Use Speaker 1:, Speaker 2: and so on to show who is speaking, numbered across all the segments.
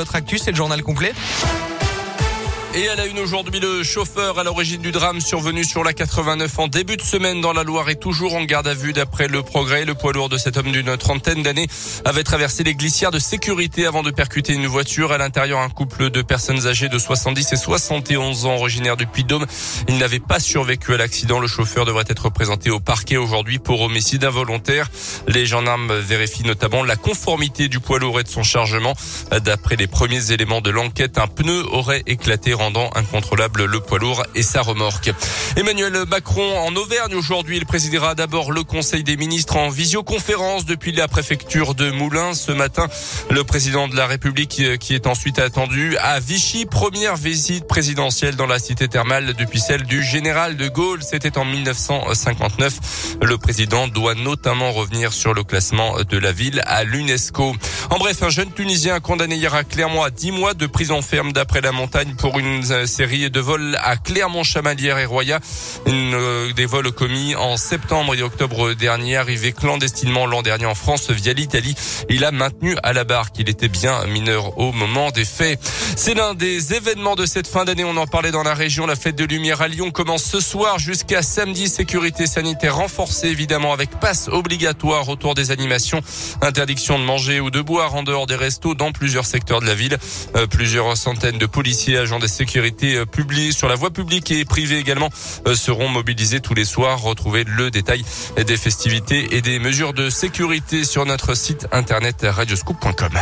Speaker 1: Notre actu, c'est le journal complet.
Speaker 2: Et à la une aujourd'hui, le chauffeur à l'origine du drame survenu sur la 89 en début de semaine dans la Loire est toujours en garde à vue d'après le progrès. Le poids lourd de cet homme d'une trentaine d'années avait traversé les glissières de sécurité avant de percuter une voiture. À l'intérieur, un couple de personnes âgées de 70 et 71 ans originaires du Puy-de-Dôme. Il n'avait pas survécu à l'accident. Le chauffeur devrait être présenté au parquet aujourd'hui pour homicide involontaire. Les gendarmes vérifient notamment la conformité du poids lourd et de son chargement. D'après les premiers éléments de l'enquête, un pneu aurait éclaté rendant incontrôlable le poids lourd et sa remorque. Emmanuel Macron en Auvergne aujourd'hui, il présidera d'abord le Conseil des ministres en visioconférence depuis la préfecture de Moulins ce matin. Le président de la République qui est ensuite attendu à Vichy, première visite présidentielle dans la cité thermale depuis celle du général de Gaulle. C'était en 1959. Le président doit notamment revenir sur le classement de la ville à l'UNESCO. En bref, un jeune Tunisien condamné hier à Clermont à 10 mois de prison ferme d'après la montagne pour une euh, série de vols à Clermont-Chamalières et Roya. Euh, des vols commis en septembre et octobre dernier, arrivé clandestinement l'an dernier en France via l'Italie. Il a maintenu à la barre qu'il était bien mineur au moment des faits. C'est l'un des événements de cette fin d'année. On en parlait dans la région. La fête de lumière à Lyon commence ce soir jusqu'à samedi. Sécurité sanitaire renforcée évidemment avec passe obligatoire autour des animations. Interdiction de manger ou de boire en dehors des restos dans plusieurs secteurs de la ville. Euh, plusieurs centaines de policiers, agents des sécurité euh, publique sur la voie publique et privée également euh, seront mobilisés tous les soirs. Retrouvez le détail des festivités et des mesures de sécurité sur notre site internet radioscoop.com.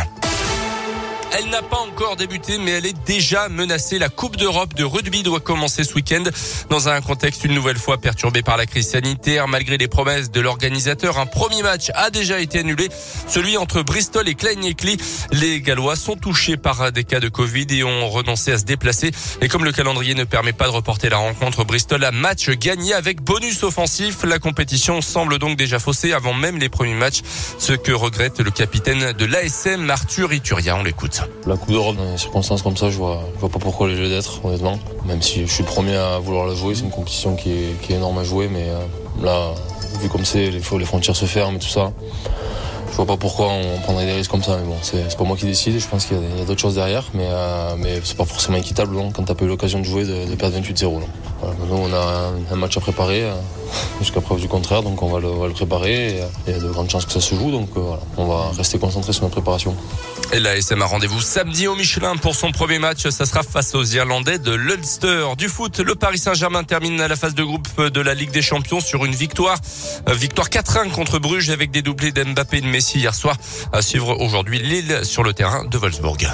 Speaker 2: Elle n'a pas encore débuté, mais elle est déjà menacée. La Coupe d'Europe de rugby doit commencer ce week-end dans un contexte une nouvelle fois perturbé par la crise sanitaire. Malgré les promesses de l'organisateur, un premier match a déjà été annulé, celui entre Bristol et Klein-Ekli. Les Gallois sont touchés par des cas de Covid et ont renoncé à se déplacer. Et comme le calendrier ne permet pas de reporter la rencontre, Bristol a match gagné avec bonus offensif. La compétition semble donc déjà faussée avant même les premiers matchs, ce que regrette le capitaine de l'ASM, Arthur Ituria. On l'écoute.
Speaker 3: La Coupe d'Europe, dans des circonstances comme ça, je vois, pas pourquoi les jeux d'être, honnêtement. Même si je suis le premier à vouloir la jouer, c'est une compétition qui est, énorme à jouer, mais euh, là, vu comme c'est, les frontières se ferment et tout ça. Je vois pas pourquoi on prendrait des risques comme ça, mais bon, c'est pas moi qui décide. Je pense qu'il y a, d'autres choses derrière, mais, euh, mais c'est pas forcément équitable non, quand t'as pas eu l'occasion de jouer de, perdre 28-0. Voilà, nous, on a un, match à préparer, euh, jusqu'à preuve du contraire, donc on va le, préparer. Et, il y a de grandes chances que ça se joue, donc euh, voilà, on va rester concentré sur notre préparation.
Speaker 2: Et la SM a rendez-vous samedi au Michelin pour son premier match. Ça sera face aux Irlandais de l'Ulster. Du foot, le Paris Saint-Germain termine la phase de groupe de la Ligue des Champions sur une victoire. Euh, victoire 4-1 contre Bruges avec des doublés d'Mbappé et de Messi hier soir. À suivre aujourd'hui Lille sur le terrain de Wolfsburg.